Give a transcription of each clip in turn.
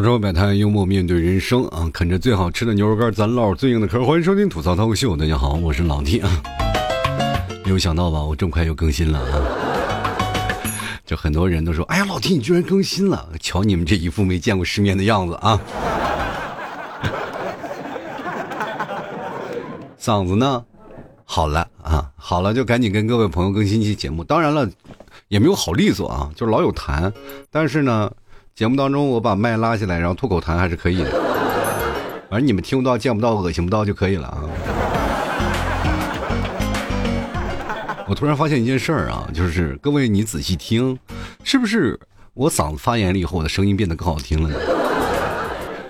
小说摆摊幽默面对人生啊，啃着最好吃的牛肉干，咱唠最硬的嗑。欢迎收听吐槽脱口秀，大家好，我是老弟啊。没有想到吧，我这么快又更新了啊！就很多人都说，哎呀，老弟你居然更新了，瞧你们这一副没见过世面的样子啊！嗓子呢？好了啊，好了就赶紧跟各位朋友更新一期节目。当然了，也没有好利索啊，就是老有痰，但是呢。节目当中，我把麦拉下来，然后吐口痰还是可以的。反正你们听不到、见不到、恶心不到就可以了啊。我突然发现一件事儿啊，就是各位你仔细听，是不是我嗓子发炎了以后，我的声音变得更好听了呢？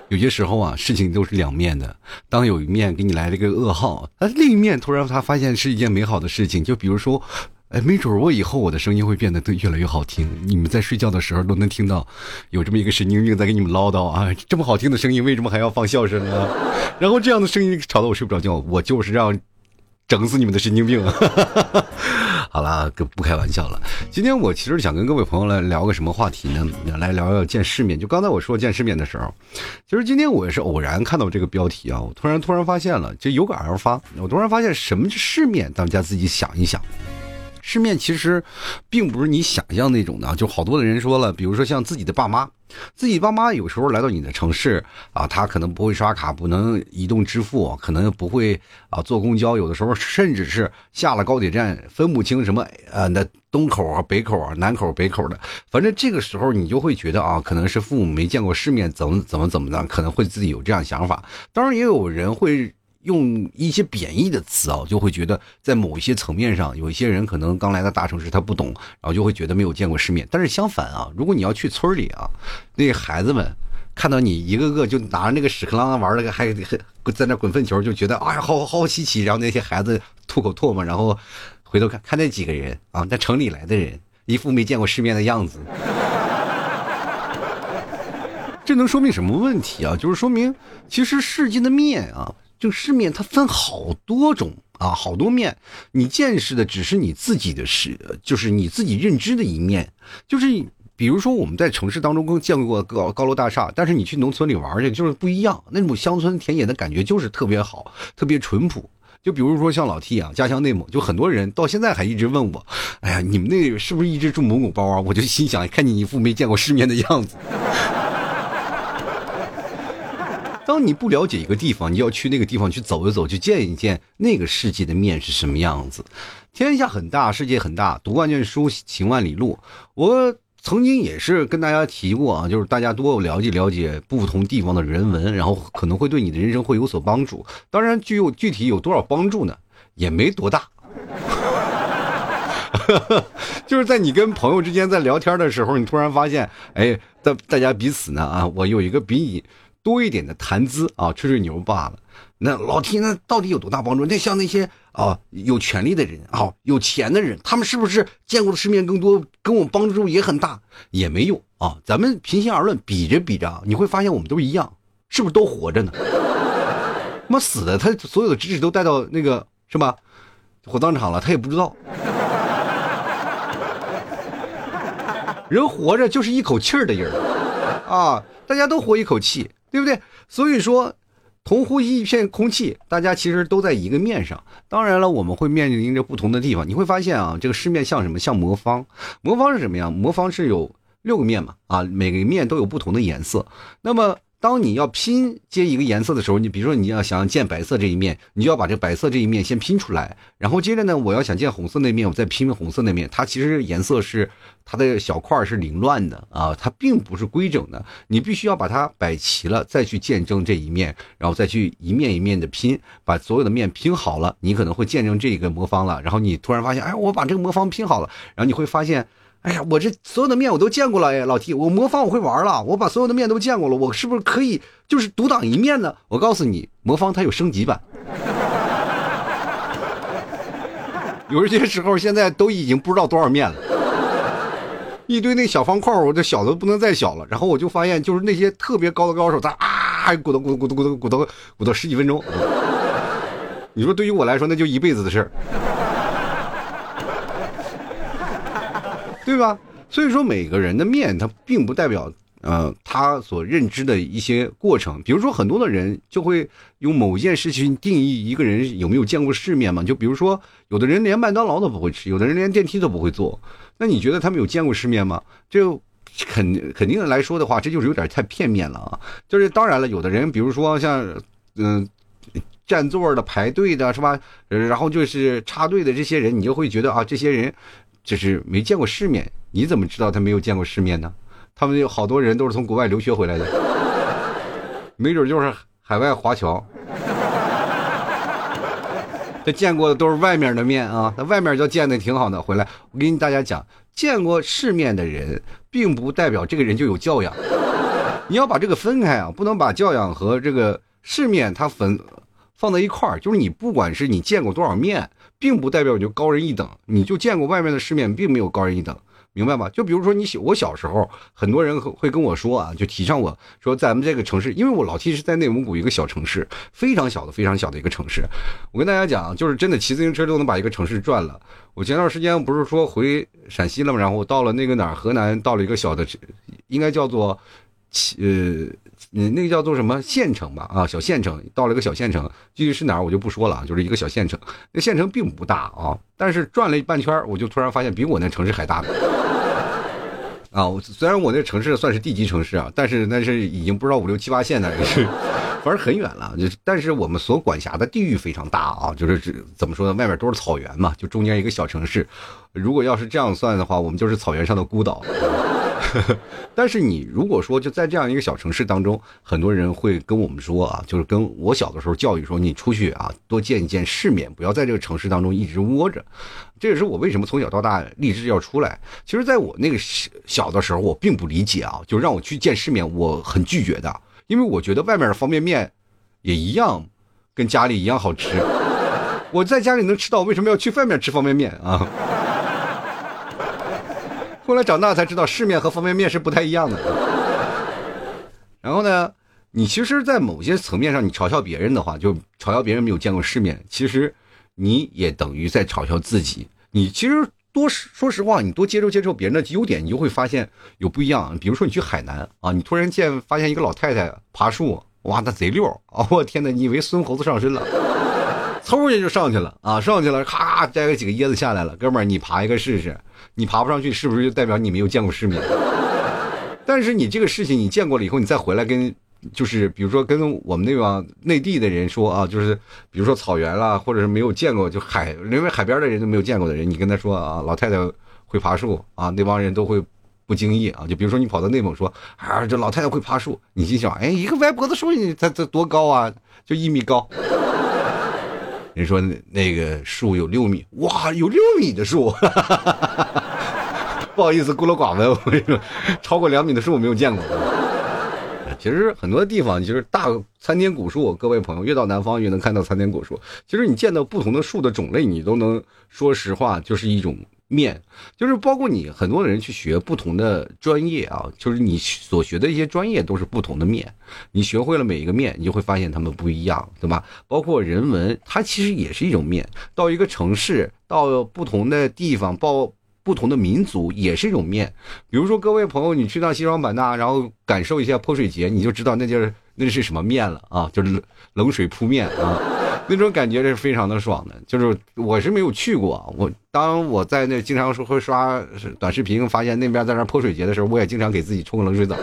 有些时候啊，事情都是两面的。当有一面给你来了一个噩耗，那另一面突然他发现是一件美好的事情。就比如说。哎，没准我以后我的声音会变得越来越好听。你们在睡觉的时候都能听到，有这么一个神经病在给你们唠叨啊！这么好听的声音，为什么还要放笑声啊？然后这样的声音吵得我睡不着觉，我就是让整死你们的神经病！好了，不开玩笑了。今天我其实想跟各位朋友来聊个什么话题呢？来聊聊见世面。就刚才我说见世面的时候，其实今天我也是偶然看到这个标题啊，我突然突然发现了，就有感而发，我突然发现什么是世面，大家自己想一想。世面其实，并不是你想象那种的，就好多的人说了，比如说像自己的爸妈，自己爸妈有时候来到你的城市啊，他可能不会刷卡，不能移动支付，可能不会啊坐公交，有的时候甚至是下了高铁站分不清什么呃那东口啊北口啊南口北口的，反正这个时候你就会觉得啊，可能是父母没见过世面，怎么怎么怎么的，可能会自己有这样想法。当然也有人会。用一些贬义的词啊，就会觉得在某一些层面上，有一些人可能刚来到大城市，他不懂，然后就会觉得没有见过世面。但是相反啊，如果你要去村里啊，那些孩子们看到你一个个就拿着那个屎壳郎玩那个，还还在那滚粪球，就觉得哎呀，好好稀奇。然后那些孩子吐口唾沫，然后回头看看那几个人啊，在城里来的人，一副没见过世面的样子。这能说明什么问题啊？就是说明其实世界的面啊。这个世面它分好多种啊，好多面。你见识的只是你自己的世，就是你自己认知的一面。就是比如说我们在城市当中更见过高高楼大厦，但是你去农村里玩去就是不一样。那种乡村田野的感觉就是特别好，特别淳朴。就比如说像老 T 啊，家乡内蒙，就很多人到现在还一直问我，哎呀，你们那是不是一直住蒙古包啊？我就心想，看你一副没见过世面的样子。当你不了解一个地方，你要去那个地方去走一走，去见一见那个世界的面是什么样子。天下很大，世界很大，读万卷书，行万里路。我曾经也是跟大家提过啊，就是大家多了解了解不同地方的人文，然后可能会对你的人生会有所帮助。当然，具有具体有多少帮助呢？也没多大。就是在你跟朋友之间在聊天的时候，你突然发现，哎，大大家彼此呢啊，我有一个比你。多一点的谈资啊，吹吹牛罢了。那老天那到底有多大帮助？那像那些啊有权利的人啊，有钱的人，他们是不是见过的世面更多，跟我帮助也很大？也没用啊。咱们平心而论，比着比着，你会发现我们都一样，是不是都活着呢？他 妈死的，他所有的知识都带到那个是吧？火葬场了，他也不知道。人活着就是一口气儿的人啊，大家都活一口气。对不对？所以说，同呼吸一片空气，大家其实都在一个面上。当然了，我们会面临着不同的地方。你会发现啊，这个世面像什么？像魔方。魔方是什么呀？魔方是有六个面嘛？啊，每个面都有不同的颜色。那么。当你要拼接一个颜色的时候，你比如说你要想建白色这一面，你就要把这白色这一面先拼出来，然后接着呢，我要想建红色那面，我再拼红色那面。它其实颜色是它的小块是凌乱的啊，它并不是规整的。你必须要把它摆齐了，再去见证这一面，然后再去一面一面的拼，把所有的面拼好了，你可能会见证这个魔方了。然后你突然发现，哎，我把这个魔方拼好了，然后你会发现。哎呀，我这所有的面我都见过了哎，老 T，我魔方我会玩了，我把所有的面都见过了，我是不是可以就是独当一面呢？我告诉你，魔方它有升级版，有一些时候现在都已经不知道多少面了，一堆那小方块，我这小的不能再小了。然后我就发现，就是那些特别高的高手，他啊，鼓捣鼓捣鼓捣鼓捣鼓捣鼓捣十几分钟。你说对于我来说，那就一辈子的事儿。对吧？所以说每个人的面，它并不代表呃，他所认知的一些过程，比如说很多的人就会用某件事情定义一个人有没有见过世面嘛。就比如说，有的人连麦当劳都不会吃，有的人连电梯都不会坐。那你觉得他们有见过世面吗？就肯肯定来说的话，这就是有点太片面了啊。就是当然了，有的人比如说像嗯占座的、排队的是吧？然后就是插队的这些人，你就会觉得啊，这些人就是没见过世面。你怎么知道他没有见过世面呢？他们有好多人都是从国外留学回来的，没准就是海外华侨。他见过的都是外面的面啊，那外面就见的挺好的。回来，我跟大家讲，见过世面的人，并不代表这个人就有教养。你要把这个分开啊，不能把教养和这个世面它分放在一块儿。就是你不管是你见过多少面，并不代表你就高人一等。你就见过外面的世面，并没有高人一等。明白吗？就比如说你小我小时候，很多人会跟我说啊，就提倡我说咱们这个城市，因为我老提是在内蒙古一个小城市，非常小的非常小的一个城市。我跟大家讲，就是真的骑自行车都能把一个城市转了。我前段时间不是说回陕西了吗？然后到了那个哪儿，河南到了一个小的，应该叫做，呃。那个叫做什么县城吧？啊，小县城，到了一个小县城，具体是哪儿我就不说了，就是一个小县城。那县城并不大啊，但是转了一半圈，我就突然发现比我那城市还大。啊，虽然我那城市算是地级城市啊，但是那是已经不知道五六七八线的，是反正很远了。就但是我们所管辖的地域非常大啊，就是怎么说呢？外面都是草原嘛，就中间一个小城市。如果要是这样算的话，我们就是草原上的孤岛。但是你如果说就在这样一个小城市当中，很多人会跟我们说啊，就是跟我小的时候教育说，你出去啊，多见一见世面，不要在这个城市当中一直窝着。这也是我为什么从小到大立志要出来。其实，在我那个小的时候，我并不理解啊，就让我去见世面，我很拒绝的，因为我觉得外面的方便面也一样，跟家里一样好吃。我在家里能吃到，为什么要去外面吃方便面啊？后来长大才知道，世面和方便面是不太一样的。然后呢，你其实，在某些层面上，你嘲笑别人的话，就嘲笑别人没有见过世面，其实你也等于在嘲笑自己。你其实多说实话，你多接受接受别人的优点，你就会发现有不一样。比如说，你去海南啊，你突然见发现一个老太太爬树，哇，那贼溜啊！我天哪，你以为孙猴子上身了？嗖一下就上去了啊，上去了，咔摘个几个椰子下来了，哥们儿，你爬一个试试。你爬不上去，是不是就代表你没有见过世面？但是你这个事情你见过了以后，你再回来跟，就是比如说跟我们那帮内地的人说啊，就是比如说草原啦，或者是没有见过就海，因为海边的人都没有见过的人，你跟他说啊，老太太会爬树啊，那帮人都会不经意啊。就比如说你跑到内蒙说啊，这老太太会爬树，你心想，哎，一个歪脖子树，它它多高啊？就一米高。人说那个树有六米，哇，有六米的树，不好意思，孤陋寡闻，我跟你说，超过两米的树我没有见过。其实很多地方，就是大参天古树，各位朋友，越到南方越能看到参天古树。其实你见到不同的树的种类，你都能说实话，就是一种。面就是包括你很多人去学不同的专业啊，就是你所学的一些专业都是不同的面，你学会了每一个面，你就会发现他们不一样，对吧？包括人文，它其实也是一种面。到一个城市，到不同的地方，报不同的民族也是一种面。比如说各位朋友，你去趟西双版纳，然后感受一下泼水节，你就知道那就是那是什么面了啊，就是冷水扑面啊。那种感觉是非常的爽的，就是我是没有去过。我当我在那经常说会刷短视频，发现那边在那泼水节的时候，我也经常给自己冲个冷水澡，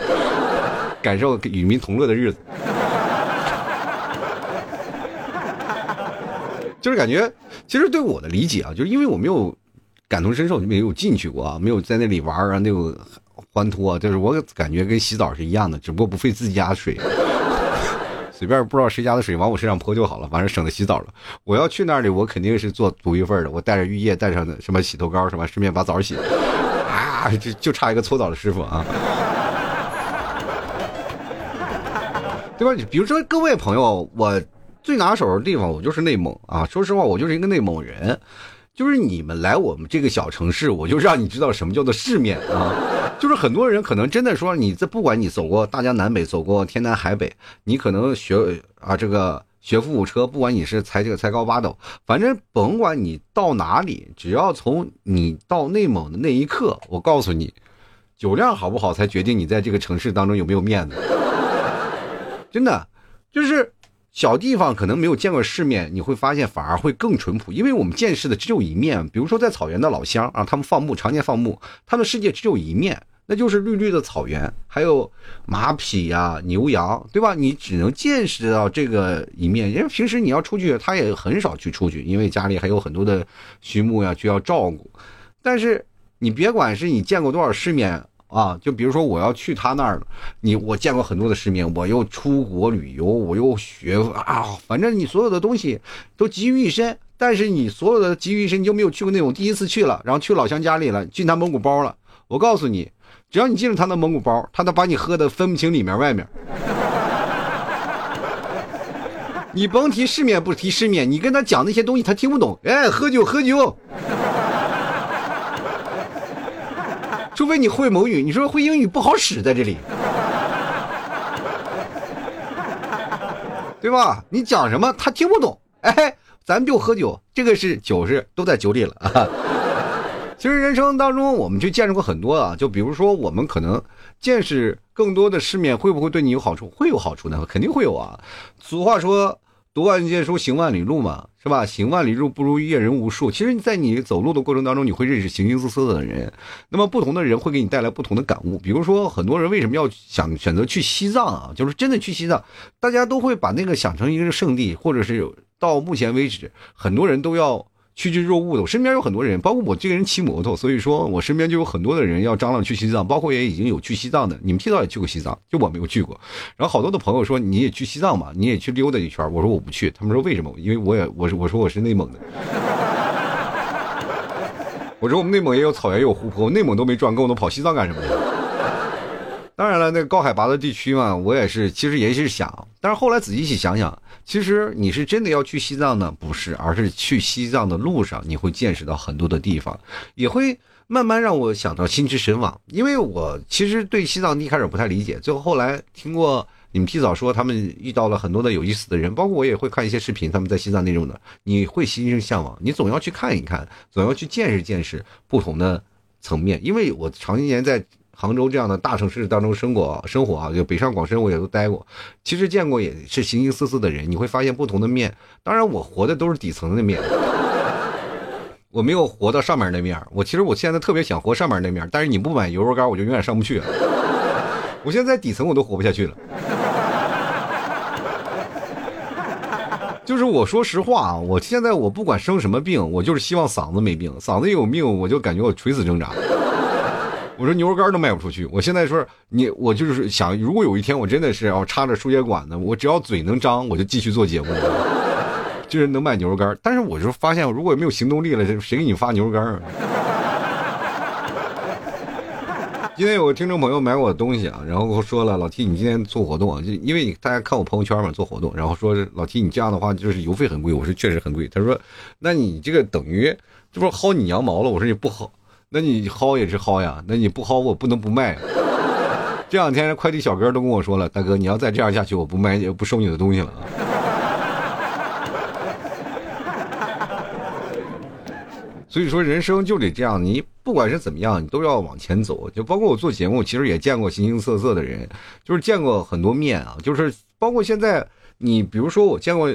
感受与民同乐的日子。就是感觉，其实对我的理解啊，就是因为我没有感同身受，没有进去过啊，没有在那里玩啊，那种欢脱，就是我感觉跟洗澡是一样的，只不过不费自家水。随便不知道谁家的水往我身上泼就好了，反正省得洗澡了。我要去那里，我肯定是做独一份的。我带着浴液，带上什么洗头膏什么，顺便把澡洗了。啊，就就差一个搓澡的师傅啊，对吧？比如说各位朋友，我最拿手的地方，我就是内蒙啊。说实话，我就是一个内蒙人。就是你们来我们这个小城市，我就让你知道什么叫做世面啊！就是很多人可能真的说，你这不管你走过大江南北，走过天南海北，你可能学啊这个学富五车，不管你是才这个才高八斗，反正甭管你到哪里，只要从你到内蒙的那一刻，我告诉你，酒量好不好才决定你在这个城市当中有没有面子。真的，就是小地方可能没有见过世面，你会发现反而会更淳朴，因为我们见识的只有一面。比如说在草原的老乡啊，他们放牧，常年放牧，他们世界只有一面。那就是绿绿的草原，还有马匹呀、牛羊，对吧？你只能见识到这个一面，因为平时你要出去，他也很少去出去，因为家里还有很多的畜牧呀需要照顾。但是你别管是你见过多少世面啊，就比如说我要去他那儿了，你我见过很多的世面，我又出国旅游，我又学啊，反正你所有的东西都集于一身。但是你所有的集于一身，你就没有去过那种第一次去了，然后去老乡家里了，进他蒙古包了。我告诉你。只要你进了他的蒙古包，他都把你喝的分不清里面外面。你甭提世面不提世面，你跟他讲那些东西他听不懂。哎，喝酒喝酒，除非你会蒙语，你说会英语不好使在这里，对吧？你讲什么他听不懂。哎，咱就喝酒，这个是酒是都在酒里了啊。其实人生当中，我们就见识过很多啊。就比如说，我们可能见识更多的世面，会不会对你有好处？会有好处呢，肯定会有啊。俗话说，读万卷书，行万里路嘛，是吧？行万里路不如阅人无数。其实，在你走路的过程当中，你会认识形形色色的人。那么，不同的人会给你带来不同的感悟。比如说，很多人为什么要想选择去西藏啊？就是真的去西藏，大家都会把那个想成一个圣地，或者是到目前为止，很多人都要。趋之若鹜的，我身边有很多人，包括我这个人骑摩托，所以说我身边就有很多的人要张罗去西藏，包括也已经有去西藏的。你们提早也去过西藏，就我没有去过。然后好多的朋友说你也去西藏嘛，你也去溜达一圈。我说我不去，他们说为什么？因为我也我我说我是内蒙的。我说我们内蒙也有草原也有湖泊，内蒙都没转够，都跑西藏干什么？当然了，那个高海拔的地区嘛，我也是，其实也是想，但是后来仔细一想想，其实你是真的要去西藏呢？不是，而是去西藏的路上，你会见识到很多的地方，也会慢慢让我想到心驰神往。因为我其实对西藏一开始不太理解，最后后来听过你们提早说他们遇到了很多的有意思的人，包括我也会看一些视频，他们在西藏那种的，你会心生向往，你总要去看一看，总要去见识见识不同的层面，因为我常年在。杭州这样的大城市当中生活生活啊，就北上广深我也都待过，其实见过也是形形色色的人，你会发现不同的面。当然，我活的都是底层的面，我没有活到上面那面。我其实我现在特别想活上面那面，但是你不买牛肉干，我就永远上不去。我现在在底层我都活不下去了。就是我说实话啊，我现在我不管生什么病，我就是希望嗓子没病，嗓子有病，我就感觉我垂死挣扎。我说牛肉干都卖不出去，我现在说你，我就是想，如果有一天我真的是要插着输液管子，我只要嘴能张，我就继续做节目，就是能卖牛肉干。但是我就发现，如果没有行动力了，谁给你发牛肉干啊？今天有个听众朋友买我的东西啊，然后说了，老 T 你今天做活动啊，就因为你大家看我朋友圈嘛，做活动，然后说老 T 你这样的话就是邮费很贵，我说确实很贵。他说，那你这个等于这不薅你羊毛了？我说你不薅。那你薅也是薅呀，那你不薅我不能不卖。这两天快递小哥都跟我说了，大哥你要再这样下去，我不卖也不收你的东西了。所以说人生就得这样，你不管是怎么样，你都要往前走。就包括我做节目，其实也见过形形色色的人，就是见过很多面啊。就是包括现在，你比如说我见过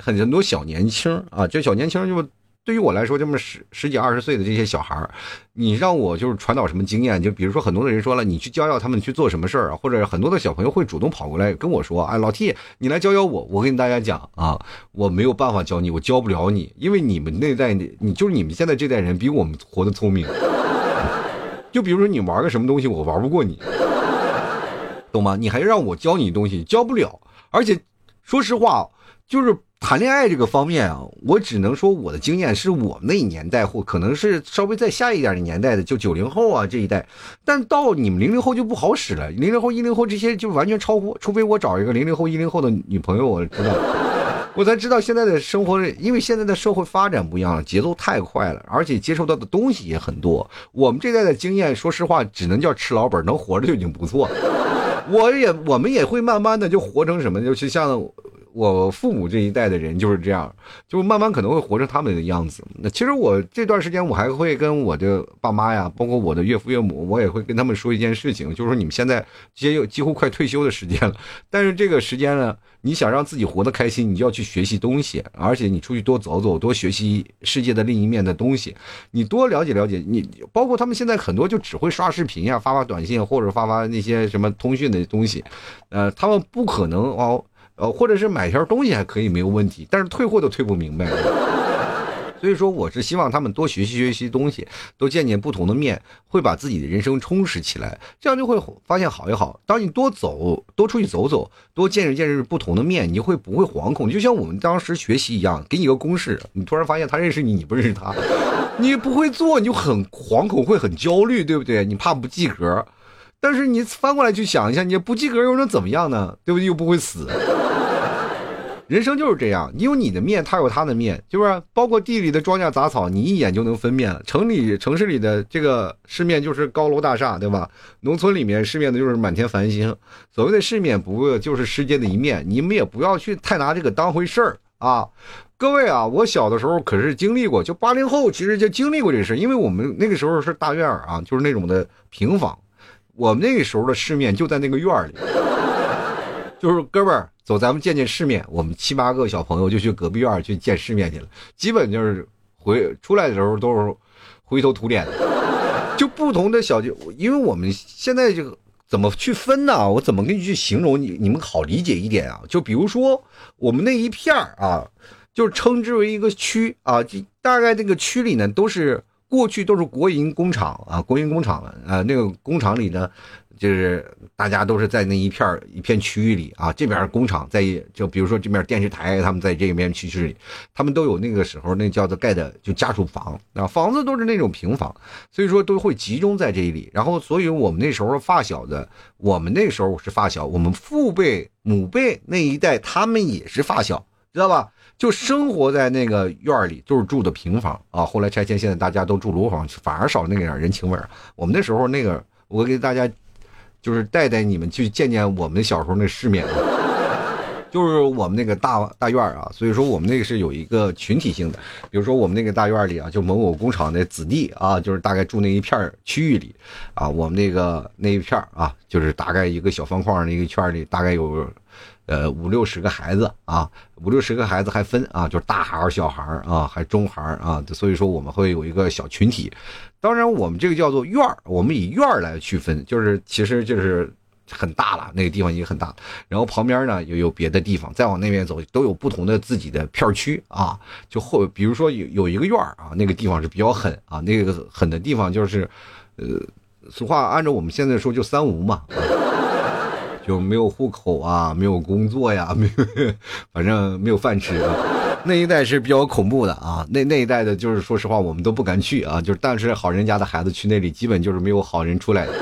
很很多小年轻啊，这小年轻就。对于我来说，这么十十几二十岁的这些小孩，你让我就是传导什么经验？就比如说，很多的人说了，你去教教他们去做什么事儿啊，或者很多的小朋友会主动跑过来跟我说：“哎，老 T，你来教教我。”我跟大家讲啊，我没有办法教你，我教不了你，因为你们那代，你就是你们现在这代人比我们活得聪明。就比如说，你玩个什么东西，我玩不过你，懂吗？你还让我教你东西，教不了。而且，说实话，就是。谈恋爱这个方面啊，我只能说我的经验是我们那一年代或可能是稍微再下一点的年代的，就九零后啊这一代。但到你们零零后就不好使了，零零后、一零后这些就完全超乎，除非我找一个零零后、一零后的女朋友，我知道，我才知道现在的生活，因为现在的社会发展不一样了，节奏太快了，而且接受到的东西也很多。我们这代的经验，说实话，只能叫吃老本，能活着就已经不错了。我也我们也会慢慢的就活成什么，就是像。我父母这一代的人就是这样，就慢慢可能会活成他们的样子。那其实我这段时间我还会跟我的爸妈呀，包括我的岳父岳母，我也会跟他们说一件事情，就是说你们现在接几乎快退休的时间了，但是这个时间呢，你想让自己活得开心，你就要去学习东西，而且你出去多走走，多学习世界的另一面的东西，你多了解了解。你包括他们现在很多就只会刷视频呀，发发短信或者发发那些什么通讯的东西，呃，他们不可能哦。呃，或者是买条东西还可以没有问题，但是退货都退不明白。所以说，我是希望他们多学习学习东西，多见见不同的面，会把自己的人生充实起来。这样就会发现好也好。当你多走，多出去走走，多见识见识不同的面，你会不会惶恐？就像我们当时学习一样，给你个公式，你突然发现他认识你，你不认识他，你不会做，你就很惶恐，会很焦虑，对不对？你怕不及格。但是你翻过来去想一下，你不及格又能怎么样呢？对不对？又不会死。人生就是这样，你有你的面，他有他的面，就是？包括地里的庄稼杂草，你一眼就能分辨。城里城市里的这个世面就是高楼大厦，对吧？农村里面世面的就是满天繁星。所谓的世面，不过就是世界的一面。你们也不要去太拿这个当回事儿啊！各位啊，我小的时候可是经历过，就八零后其实就经历过这事，因为我们那个时候是大院啊，就是那种的平房，我们那个时候的世面就在那个院里，就是哥们儿。走，咱们见见世面。我们七八个小朋友就去隔壁院去见世面去了，基本就是回出来的时候都是灰头土脸的。就不同的小区，因为我们现在这个怎么去分呢？我怎么跟你去形容你？你们好理解一点啊？就比如说我们那一片啊，就称之为一个区啊，大概这个区里呢都是过去都是国营工厂啊，国营工厂啊，那个工厂里呢。就是大家都是在那一片一片区域里啊，这边工厂在，就比如说这边电视台，他们在这边区域里，他们都有那个时候那叫做盖的就家属房啊，房子都是那种平房，所以说都会集中在这里。然后，所以我们那时候发小的，我们那时候是发小，我们父辈母辈那一代他们也是发小，知道吧？就生活在那个院里，就是住的平房啊。后来拆迁，现在大家都住楼房，反而少了那个点人情味我们那时候那个，我给大家。就是带带你们去见见我们小时候那世面，就是我们那个大大院啊，所以说我们那个是有一个群体性的，比如说我们那个大院里啊，就某某工厂的子弟啊，就是大概住那一片区域里，啊，我们那个那一片啊，就是大概一个小方框那一个圈里，大概有。呃，五六十个孩子啊，五六十个孩子还分啊，就是大孩儿、小孩儿啊，还中孩儿啊，所以说我们会有一个小群体。当然，我们这个叫做院儿，我们以院儿来区分，就是其实就是很大了，那个地方已经很大。然后旁边呢又有别的地方，再往那边走都有不同的自己的片区啊。就后比如说有有一个院儿啊，那个地方是比较狠啊，那个狠的地方就是，呃，俗话按照我们现在说就三无嘛。就没有户口啊，没有工作呀，没有，反正没有饭吃。那一代是比较恐怖的啊，那那一代的，就是说实话，我们都不敢去啊。就是但是好人家的孩子去那里，基本就是没有好人出来的，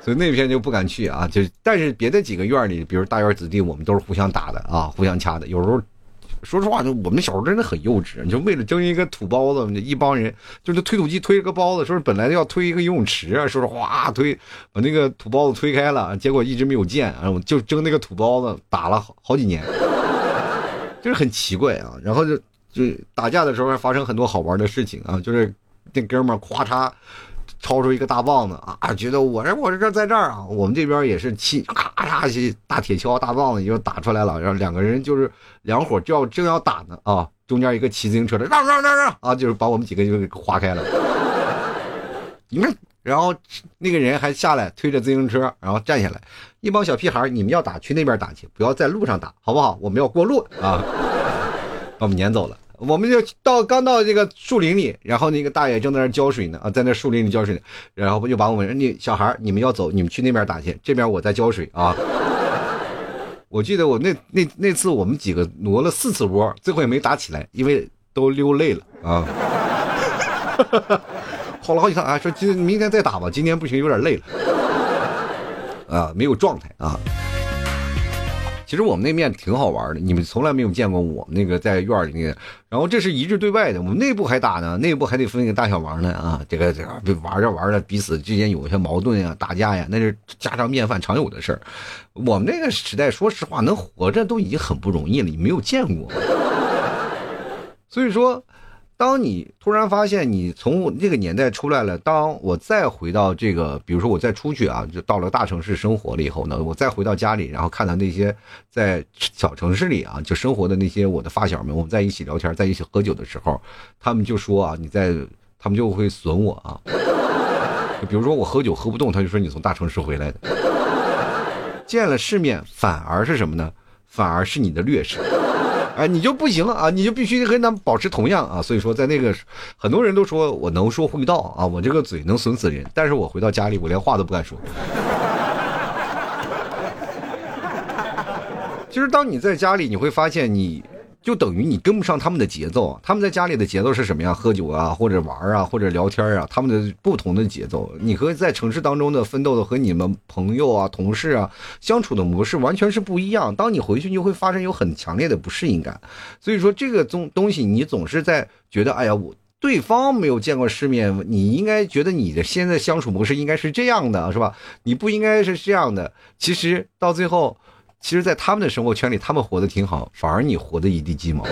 所以那片就不敢去啊。就但是别的几个院里，比如大院子弟，我们都是互相打的啊，互相掐的，有时候。说实话，就我们小时候真的很幼稚，就为了争一个土包子，一帮人就是推土机推个包子，说是本来要推一个游泳池啊，说是哗推把那个土包子推开了，结果一直没有建，然后就争那个土包子打了好好几年，就是很奇怪啊。然后就就打架的时候还发生很多好玩的事情啊，就是那哥们儿咵嚓。抄出一个大棒子啊！觉得我这我这在这儿啊，我们这边也是气，咔嚓去大铁锹大棒子就打出来了，然后两个人就是两伙就要正要打呢啊，中间一个骑自行车的让让让让啊，就是把我们几个就给划开了。你们，然后那个人还下来推着自行车，然后站下来，一帮小屁孩，你们要打去那边打去，不要在路上打，好不好？我们要过路啊，把我们撵走了。我们就到刚到这个树林里，然后那个大爷正在那浇水呢啊，在那树林里浇水呢，然后又把我们那小孩你们要走，你们去那边打去，这边我在浇水啊。我记得我那那那次我们几个挪了四次窝，最后也没打起来，因为都溜累了啊。跑了好几趟啊，说今明天再打吧，今天不行，有点累了啊，没有状态啊。其实我们那面挺好玩的，你们从来没有见过我们那个在院里面。然后这是一致对外的，我们内部还打呢，内部还得分个大小王呢啊！这个这个玩着玩着，彼此之间有一些矛盾呀、打架呀，那是家常便饭、常有的事儿。我们那个时代，说实话，能活着都已经很不容易了，你没有见过。所以说。当你突然发现你从那个年代出来了，当我再回到这个，比如说我再出去啊，就到了大城市生活了以后呢，我再回到家里，然后看到那些在小城市里啊就生活的那些我的发小们，我们在一起聊天，在一起喝酒的时候，他们就说啊，你在，他们就会损我啊，比如说我喝酒喝不动，他就说你从大城市回来的，见了世面反而是什么呢？反而是你的劣势。哎，你就不行啊！你就必须跟他们保持同样啊！所以说，在那个很多人都说我能说会道啊，我这个嘴能损死人。但是我回到家里，我连话都不敢说。其实，当你在家里，你会发现你。就等于你跟不上他们的节奏，他们在家里的节奏是什么样？喝酒啊，或者玩啊，或者聊天啊，他们的不同的节奏。你和在城市当中的奋斗的和你们朋友啊、同事啊相处的模式完全是不一样。当你回去，你就会发生有很强烈的不适应感。所以说，这个东东西，你总是在觉得，哎呀，我对方没有见过世面，你应该觉得你的现在相处模式应该是这样的，是吧？你不应该是这样的。其实到最后。其实，在他们的生活圈里，他们活得挺好，反而你活得一地鸡毛，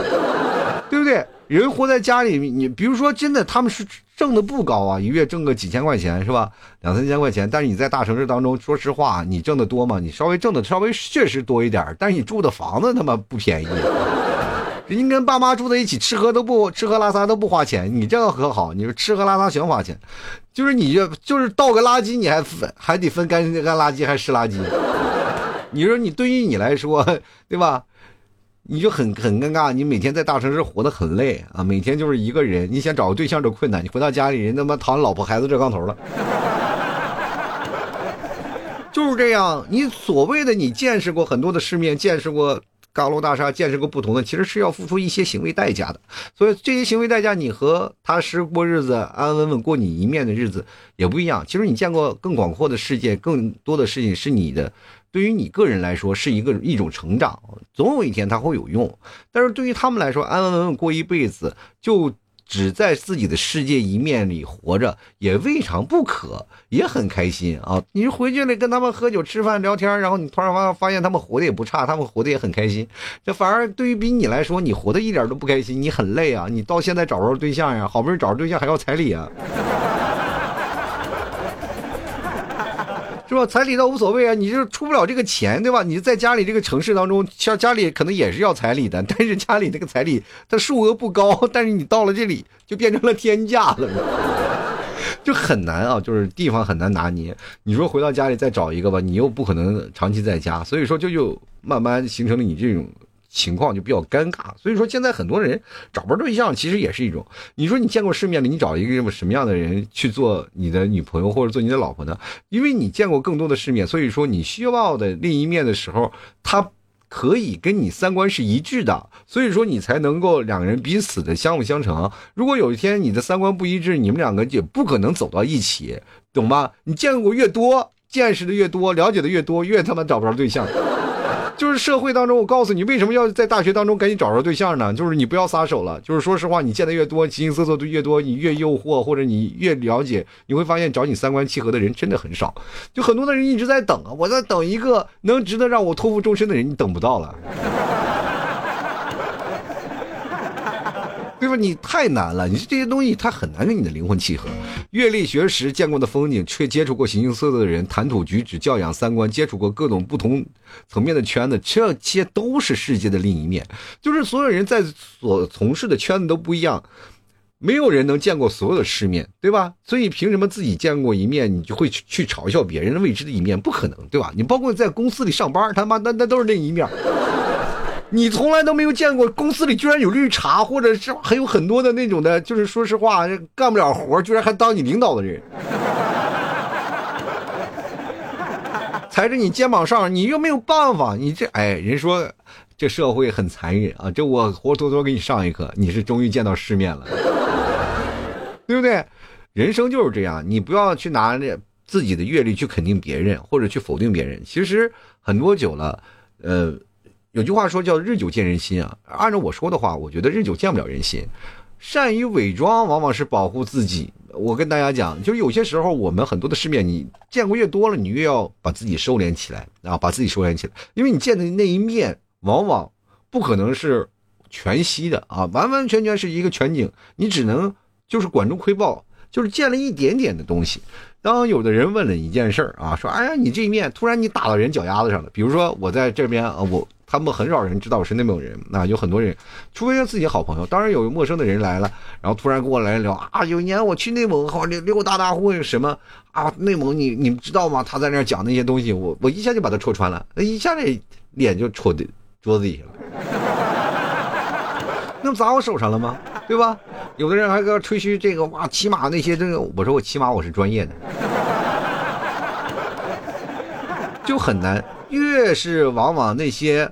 对不对？人活在家里，你比如说，真的他们是挣的不高啊，一月挣个几千块钱是吧？两三千块钱。但是你在大城市当中，说实话，你挣的多吗？你稍微挣的稍微确实多一点，但是你住的房子他妈不便宜。人家跟爸妈住在一起，吃喝都不吃喝拉撒都不花钱，你这个可好？你说吃喝拉撒全花钱，就是你这就是倒个垃圾，你还还得分干干垃圾还是湿垃圾。你说你对于你来说，对吧？你就很很尴尬。你每天在大城市活得很累啊，每天就是一个人。你想找个对象都困难。你回到家里，人他妈躺老婆孩子这炕头了，就是这样。你所谓的你见识过很多的世面，见识过高楼大厦，见识过不同的，其实是要付出一些行为代价的。所以这些行为代价，你和踏实过日子、安安稳稳过你一面的日子也不一样。其实你见过更广阔的世界，更多的事情是你的。对于你个人来说是一个一种成长，总有一天它会有用。但是对于他们来说，安安稳稳过一辈子，就只在自己的世界一面里活着，也未尝不可，也很开心啊！你回去了跟他们喝酒吃饭聊天，然后你突然发发现他们活的也不差，他们活的也很开心。这反而对于比你来说，你活的一点都不开心，你很累啊！你到现在找不着对象呀，好不容易找着对象还要彩礼啊！是吧？彩礼倒无所谓啊，你就出不了这个钱，对吧？你在家里这个城市当中，像家里可能也是要彩礼的，但是家里这个彩礼它数额不高，但是你到了这里就变成了天价了，就很难啊，就是地方很难拿捏。你说回到家里再找一个吧，你又不可能长期在家，所以说就就慢慢形成了你这种。情况就比较尴尬，所以说现在很多人找不着对象，其实也是一种。你说你见过世面的，你找一个什么样的人去做你的女朋友或者做你的老婆呢？因为你见过更多的世面，所以说你需要的另一面的时候，他可以跟你三观是一致的，所以说你才能够两个人彼此的相辅相成。如果有一天你的三观不一致，你们两个也不可能走到一起，懂吧？你见过越多，见识的越多，了解的越多，越他妈找不着对象。就是社会当中，我告诉你，为什么要在大学当中赶紧找着对象呢？就是你不要撒手了。就是说实话，你见的越多，形形色色的越多，你越诱惑，或者你越了解，你会发现找你三观契合的人真的很少。就很多的人一直在等啊，我在等一个能值得让我托付终身的人，你等不到了。对吧？你太难了，你这些东西它很难跟你的灵魂契合。阅历、学识、见过的风景，却接触过形形色色的人，谈吐举止、教养、三观，接触过各种不同层面的圈子，这些都是世界的另一面。就是所有人在所从事的圈子都不一样，没有人能见过所有的世面，对吧？所以凭什么自己见过一面，你就会去去嘲笑别人的未知的一面？不可能，对吧？你包括在公司里上班，他妈那那都是另一面。你从来都没有见过公司里居然有绿茶，或者是还有很多的那种的，就是说实话干不了活，居然还当你领导的人，踩着你肩膀上，你又没有办法，你这哎，人说这社会很残忍啊，这我活脱脱给你上一课，你是终于见到世面了，对不对？人生就是这样，你不要去拿着自己的阅历去肯定别人，或者去否定别人。其实很多久了，呃。有句话说叫日久见人心啊。按照我说的话，我觉得日久见不了人心。善于伪装往往是保护自己。我跟大家讲，就是有些时候我们很多的世面，你见过越多了，你越要把自己收敛起来啊，把自己收敛起来，因为你见的那一面往往不可能是全息的啊，完完全全是一个全景，你只能就是管中窥豹，就是见了一点点的东西。当有的人问了一件事儿啊，说：“哎呀，你这一面突然你打到人脚丫子上了。”比如说我在这边啊，我他们很少人知道我是内蒙人，那有很多人，除非是自己好朋友，当然有陌生的人来了，然后突然跟我来聊啊，有一年我去内蒙，好溜溜达达或者什么啊，内蒙你你们知道吗？他在那讲那些东西，我我一下就把他戳穿了，那一下这脸就戳的桌子底下了，那不砸我手上了吗？对吧？有的人还搁吹嘘这个哇，骑马那些这个，我说我骑马我是专业的，就很难。越是往往那些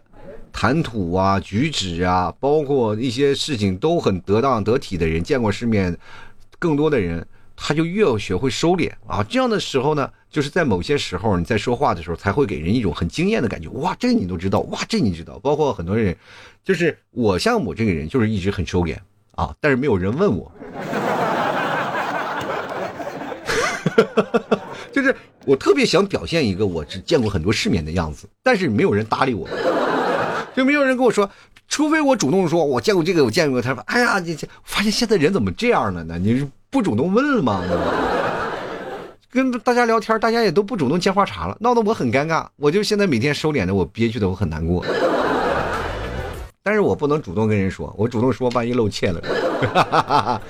谈吐啊、举止啊，包括一些事情都很得当得体的人，见过世面更多的人，他就越要学会收敛啊。这样的时候呢，就是在某些时候你在说话的时候，才会给人一种很惊艳的感觉。哇，这你都知道，哇，这你知道。包括很多人，就是我像我这个人，就是一直很收敛。啊！但是没有人问我，就 是我特别想表现一个我只见过很多世面的样子，但是没有人搭理我，就没有人跟我说，除非我主动说，我见过这个，我见过。他说：“哎呀，你这发现现在人怎么这样了呢？你是不主动问了吗？跟大家聊天，大家也都不主动接话茬了，闹得我很尴尬。我就现在每天收敛的，我憋屈的，我很难过。”但是我不能主动跟人说，我主动说，万一露怯了。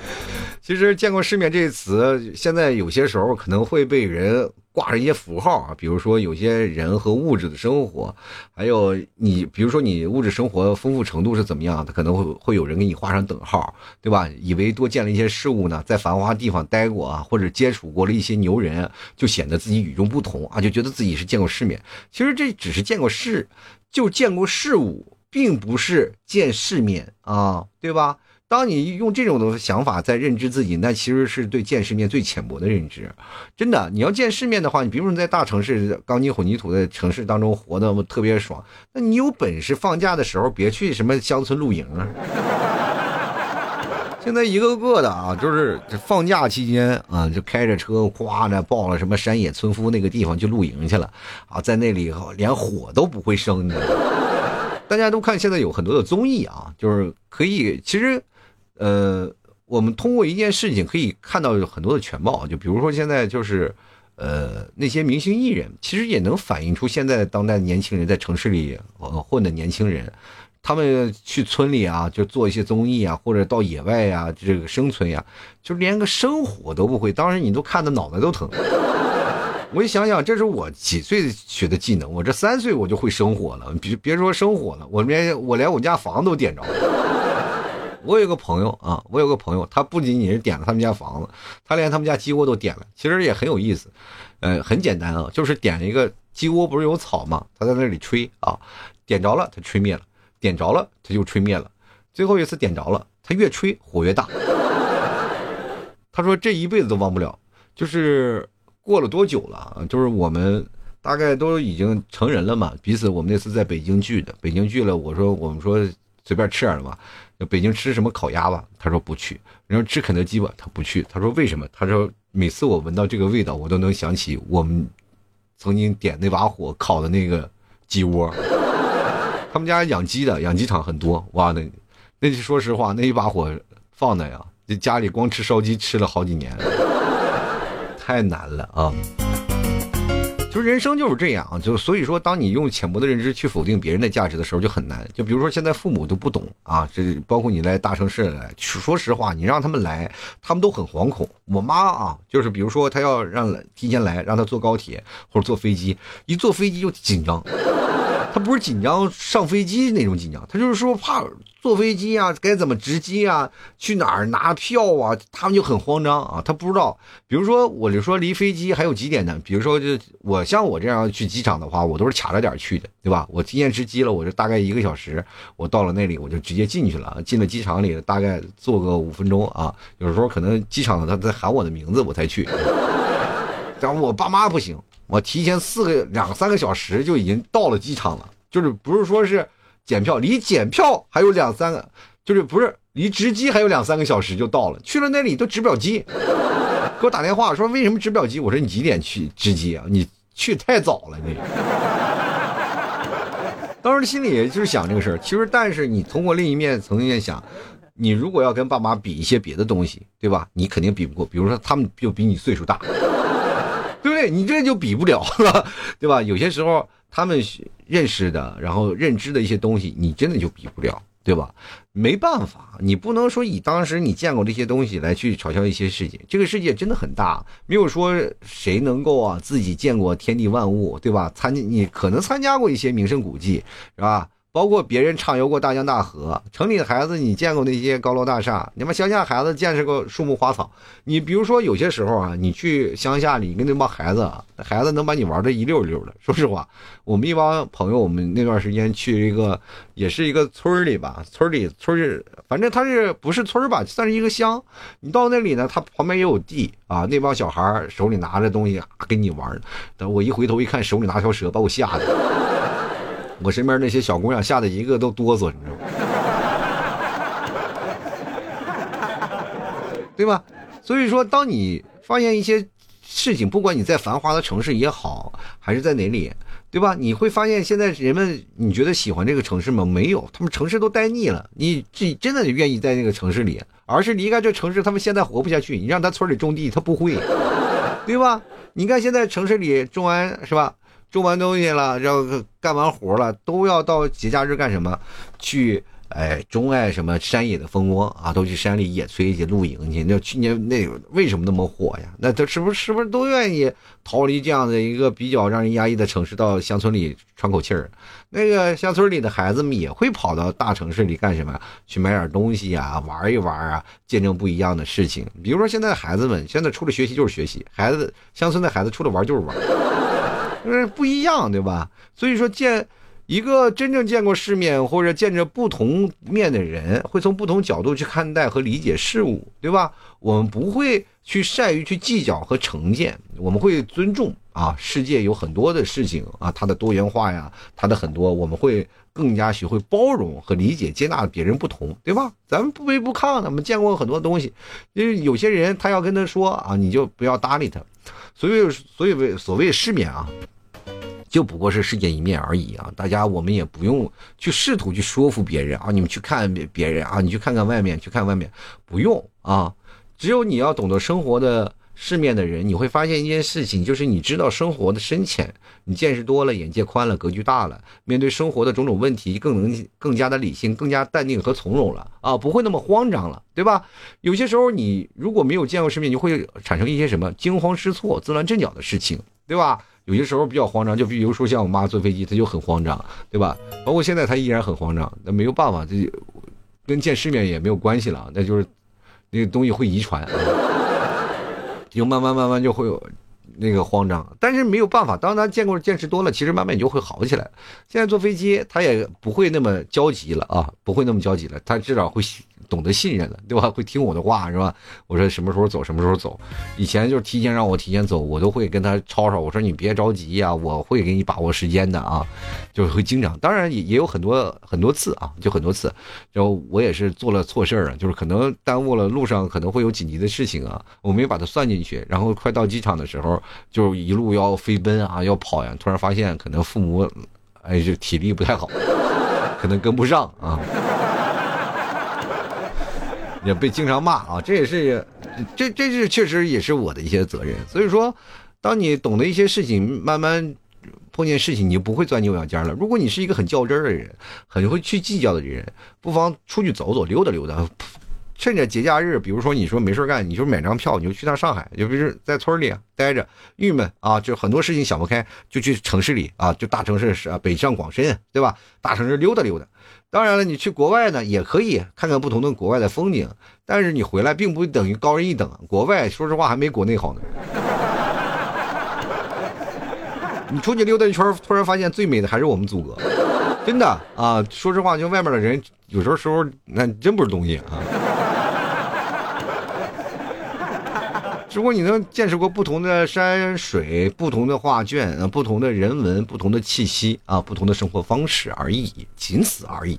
其实“见过世面”这词，现在有些时候可能会被人挂上一些符号啊，比如说有些人和物质的生活，还有你，比如说你物质生活丰富程度是怎么样，他可能会会有人给你画上等号，对吧？以为多见了一些事物呢，在繁华地方待过啊，或者接触过了一些牛人，就显得自己与众不同啊，就觉得自己是见过世面。其实这只是见过世，就见过事物。并不是见世面啊，对吧？当你用这种的想法在认知自己，那其实是对见世面最浅薄的认知。真的，你要见世面的话，你比如说你在大城市钢筋混凝土的城市当中活的特别爽，那你有本事放假的时候别去什么乡村露营啊！现在一个个的啊，就是放假期间啊，就开着车夸的报了什么山野村夫那个地方去露营去了啊，在那里连火都不会生的。大家都看，现在有很多的综艺啊，就是可以，其实，呃，我们通过一件事情可以看到很多的全貌。就比如说现在就是，呃，那些明星艺人，其实也能反映出现在当代年轻人在城市里混的年轻人，他们去村里啊，就做一些综艺啊，或者到野外呀，这个生存呀，就连个生火都不会，当时你都看的脑袋都疼。我一想想，这是我几岁学的技能？我这三岁我就会生火了，别别说生火了，我连我连我家房都点着了。我有个朋友啊，我有个朋友，他不仅仅是点了他们家房子，他连他们家鸡窝都点了。其实也很有意思，呃，很简单啊，就是点了一个鸡窝，不是有草吗？他在那里吹啊，点着了他吹灭了，点着了他就吹灭了，最后一次点着了，他越吹火越大。他说这一辈子都忘不了，就是。过了多久了啊？就是我们大概都已经成人了嘛。彼此，我们那次在北京聚的，北京聚了。我说，我们说随便吃点什么。北京吃什么烤鸭吧？他说不去。然后吃肯德基吧？他不去。他说为什么？他说每次我闻到这个味道，我都能想起我们曾经点那把火烤的那个鸡窝。他们家养鸡的，养鸡场很多。哇，那那说实话，那一把火放的呀，这家里光吃烧鸡吃了好几年。太难了啊！就人生就是这样，就所以说，当你用浅薄的认知去否定别人的价值的时候，就很难。就比如说，现在父母都不懂啊，这包括你来大城市来，说实话，你让他们来，他们都很惶恐。我妈啊，就是比如说，她要让提前来，让她坐高铁或者坐飞机，一坐飞机就紧张。他不是紧张上飞机那种紧张，他就是说怕坐飞机啊，该怎么值机啊，去哪儿拿票啊，他们就很慌张啊。他不知道，比如说我就说离飞机还有几点呢？比如说就我像我这样去机场的话，我都是卡着点去的，对吧？我提前值机了，我就大概一个小时，我到了那里我就直接进去了，进了机场里大概坐个五分钟啊。有时候可能机场他在喊我的名字我才去，但我爸妈不行。我提前四个两三个小时就已经到了机场了，就是不是说是检票离检票还有两三个，就是不是离值机还有两三个小时就到了，去了那里都值不了机，给我打电话说为什么值不了机？我说你几点去值机啊？你去太早了你。当时心里也就是想这个事儿，其实但是你通过另一面层面想，你如果要跟爸妈比一些别的东西，对吧？你肯定比不过，比如说他们就比你岁数大，对？你这就比不了，对吧？有些时候他们认识的，然后认知的一些东西，你真的就比不了。对吧？没办法，你不能说以当时你见过这些东西来去嘲笑一些世界。这个世界真的很大，没有说谁能够啊自己见过天地万物，对吧？参你可能参加过一些名胜古迹，是吧？包括别人畅游过大江大河，城里的孩子你见过那些高楼大厦，你们乡下孩子见识过树木花草。你比如说有些时候啊，你去乡下里跟那帮孩子，孩子能把你玩的一溜一溜的。说实话，我们一帮朋友，我们那段时间去一个，也是一个村里吧，村里村是，反正他是不是村吧，算是一个乡。你到那里呢，他旁边也有地啊，那帮小孩手里拿着东西跟你玩。等我一回头一看，手里拿条蛇，把我吓的。我身边那些小姑娘吓得一个都哆嗦，你知道吗？对吧？所以说，当你发现一些事情，不管你在繁华的城市也好，还是在哪里，对吧？你会发现现在人们，你觉得喜欢这个城市吗？没有，他们城市都待腻了。你自己真的愿意在那个城市里，而是离开这城市，他们现在活不下去。你让他村里种地，他不会，对吧？你看现在城市里种完是吧？种完东西了，然后干完活了，都要到节假日干什么？去哎，钟爱什么山野的蜂窝啊，都去山里野炊去露营去。那去年那为什么那么火呀？那他是不是是不是都愿意逃离这样的一个比较让人压抑的城市，到乡村里喘口气儿？那个乡村里的孩子们也会跑到大城市里干什么？去买点东西啊，玩一玩啊，见证不一样的事情。比如说现在的孩子们，现在除了学习就是学习，孩子乡村的孩子除了玩就是玩。就是不一样，对吧？所以说，见一个真正见过世面或者见着不同面的人，会从不同角度去看待和理解事物，对吧？我们不会去善于去计较和成见，我们会尊重啊。世界有很多的事情啊，它的多元化呀，它的很多，我们会更加学会包容和理解、接纳别人不同，对吧？咱们不卑不亢的，我们见过很多东西，因为有些人他要跟他说啊，你就不要搭理他。所以，所以所谓世面啊。就不过是世界一面而已啊！大家，我们也不用去试图去说服别人啊！你们去看别别人啊，你去看看外面，去看外面，不用啊！只有你要懂得生活的世面的人，你会发现一件事情，就是你知道生活的深浅，你见识多了，眼界宽了，格局大了，面对生活的种种问题，更能更加的理性，更加淡定和从容了啊！不会那么慌张了，对吧？有些时候你如果没有见过世面，你会产生一些什么惊慌失措、自乱阵脚的事情，对吧？有些时候比较慌张，就比如说像我妈坐飞机，她就很慌张，对吧？包括现在她依然很慌张，那没有办法，这跟见世面也没有关系了，那就是那个东西会遗传，就慢慢慢慢就会有那个慌张。但是没有办法，当他见过见识多了，其实慢慢你就会好起来。现在坐飞机，他也不会那么焦急了啊，不会那么焦急了，他至少会。懂得信任了，对吧？会听我的话，是吧？我说什么时候走，什么时候走。以前就是提前让我提前走，我都会跟他吵吵。我说你别着急呀，我会给你把握时间的啊。就会经常，当然也也有很多很多次啊，就很多次。然后我也是做了错事儿啊，就是可能耽误了路上可能会有紧急的事情啊，我没把它算进去。然后快到机场的时候，就一路要飞奔啊，要跑呀。突然发现可能父母，哎，就体力不太好，可能跟不上啊。也被经常骂啊，这也是，这这是确实也是我的一些责任。所以说，当你懂得一些事情，慢慢碰见事情，你就不会钻牛角尖了。如果你是一个很较真的人，很会去计较的人，不妨出去走走，溜达溜达，趁着节假日，比如说你说没事干，你就买张票，你就去趟上海，就比如在村里待着，郁闷啊，就很多事情想不开，就去城市里啊，就大城市是北上广深，对吧？大城市溜达溜达。当然了，你去国外呢，也可以看看不同的国外的风景，但是你回来并不等于高人一等。国外说实话还没国内好呢。你出去溜达一圈，突然发现最美的还是我们祖国，真的啊！说实话，就外面的人有时候时候那真不是东西啊。如果你能见识过不同的山水、不同的画卷、不同的人文、不同的气息啊、不同的生活方式而已，仅此而已。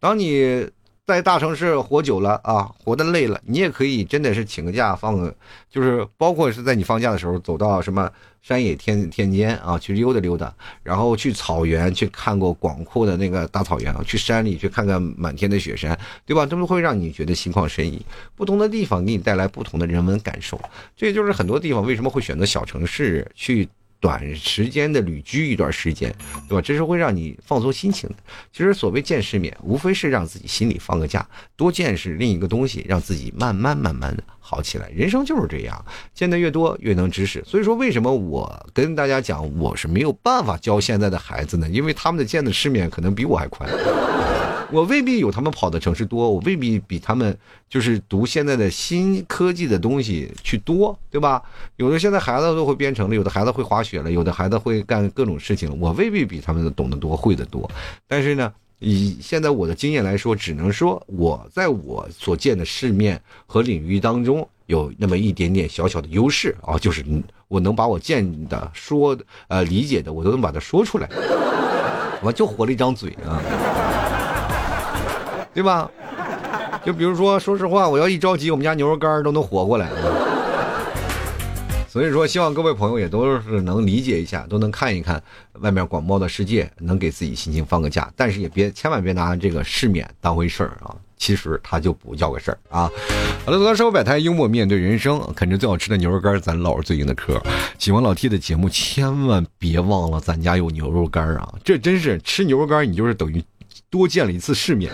当你。在大城市活久了啊，活得累了，你也可以真的是请个假放个，就是包括是在你放假的时候，走到什么山野天天间啊，去溜达溜达，然后去草原去看过广阔的那个大草原啊，去山里去看看满天的雪山，对吧？这都会让你觉得心旷神怡。不同的地方给你带来不同的人文感受，这就是很多地方为什么会选择小城市去。短时间的旅居一段时间，对吧？这是会让你放松心情的。其实所谓见世面，无非是让自己心里放个假，多见识另一个东西，让自己慢慢慢慢的好起来。人生就是这样，见得越多，越能知识。所以说，为什么我跟大家讲，我是没有办法教现在的孩子呢？因为他们的见的世面可能比我还宽。我未必有他们跑的城市多，我未必比他们就是读现在的新科技的东西去多，对吧？有的现在孩子都会编程了，有的孩子会滑雪了，有的孩子会干各种事情了，我未必比他们懂得多，会的多。但是呢，以现在我的经验来说，只能说我在我所见的世面和领域当中有那么一点点小小的优势啊，就是我能把我见的、说的呃理解的，我都能把它说出来，我就活了一张嘴啊。对吧？就比如说，说实话，我要一着急，我们家牛肉干都能活过来。所以说，希望各位朋友也都是能理解一下，都能看一看外面广袤的世界，能给自己心情放个假。但是也别千万别拿这个世面当回事儿啊！其实它就不叫个事儿啊。好了，走到生活百态，幽默面对人生，啃着最好吃的牛肉干，咱唠着最硬的嗑。喜欢老 T 的节目，千万别忘了咱家有牛肉干啊！这真是吃牛肉干，你就是等于多见了一次世面。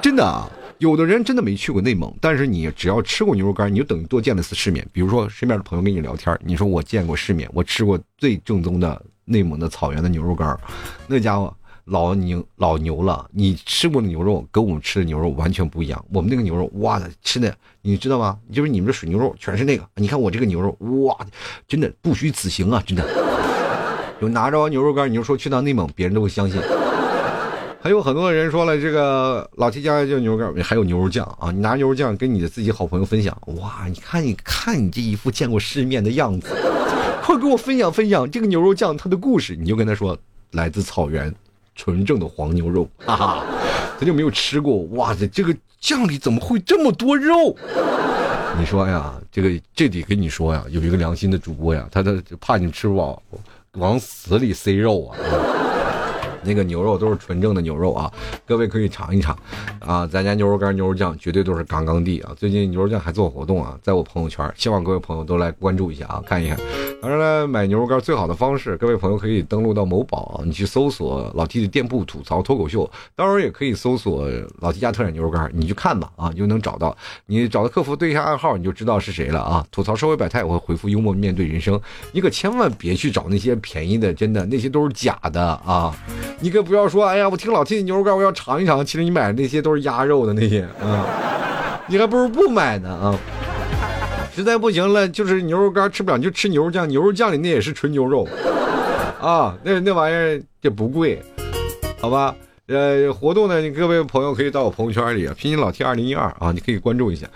真的啊，有的人真的没去过内蒙，但是你只要吃过牛肉干，你就等于多见了一次世面。比如说身边的朋友跟你聊天，你说我见过世面，我吃过最正宗的内蒙的草原的牛肉干，那家伙老牛老牛了。你吃过的牛肉跟我们吃的牛肉完全不一样。我们那个牛肉哇的吃的，你知道吗？就是你们的水牛肉全是那个。你看我这个牛肉哇，真的不虚此行啊！真的，有拿着牛肉干，你就说去趟内蒙，别人都会相信。还有很多人说了，这个老七家就牛肉干，还有牛肉酱啊！你拿牛肉酱跟你的自己好朋友分享，哇！你看，你看你这一副见过世面的样子，快给我分享分享这个牛肉酱它的故事。你就跟他说，来自草原，纯正的黄牛肉，哈哈，他就没有吃过。哇塞，这个酱里怎么会这么多肉？你说呀，这个这得跟你说呀，有一个良心的主播呀，他他怕你吃不饱，往死里塞肉啊。那个牛肉都是纯正的牛肉啊，各位可以尝一尝，啊，咱家牛肉干、牛肉酱绝对都是杠杠的啊！最近牛肉酱还做活动啊，在我朋友圈，希望各位朋友都来关注一下啊，看一看。当然了，买牛肉干最好的方式，各位朋友可以登录到某宝，你去搜索老 T 的店铺吐槽脱口秀，当然也可以搜索老 T 家特产牛肉干，你去看吧啊，你就能找到。你找到客服对一下暗号，你就知道是谁了啊！吐槽社会百态，我会回复幽默面对人生，你可千万别去找那些便宜的，真的那些都是假的啊！你可不要说，哎呀，我听老 T 的牛肉干，我要尝一尝。其实你买的那些都是鸭肉的那些啊，你还不如不买呢啊。实在不行了，就是牛肉干吃不了，你就吃牛肉酱。牛肉酱里那也是纯牛肉啊，那那玩意儿也不贵，好吧？呃，活动呢，你各位朋友可以到我朋友圈里，拼音老 T 二零一二啊，你可以关注一下，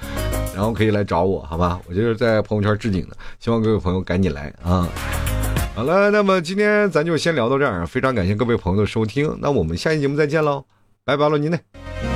然后可以来找我，好吧？我就是在朋友圈置顶的，希望各位朋友赶紧来啊。好了，那么今天咱就先聊到这儿，非常感谢各位朋友的收听，那我们下期节目再见喽，拜拜了您嘞。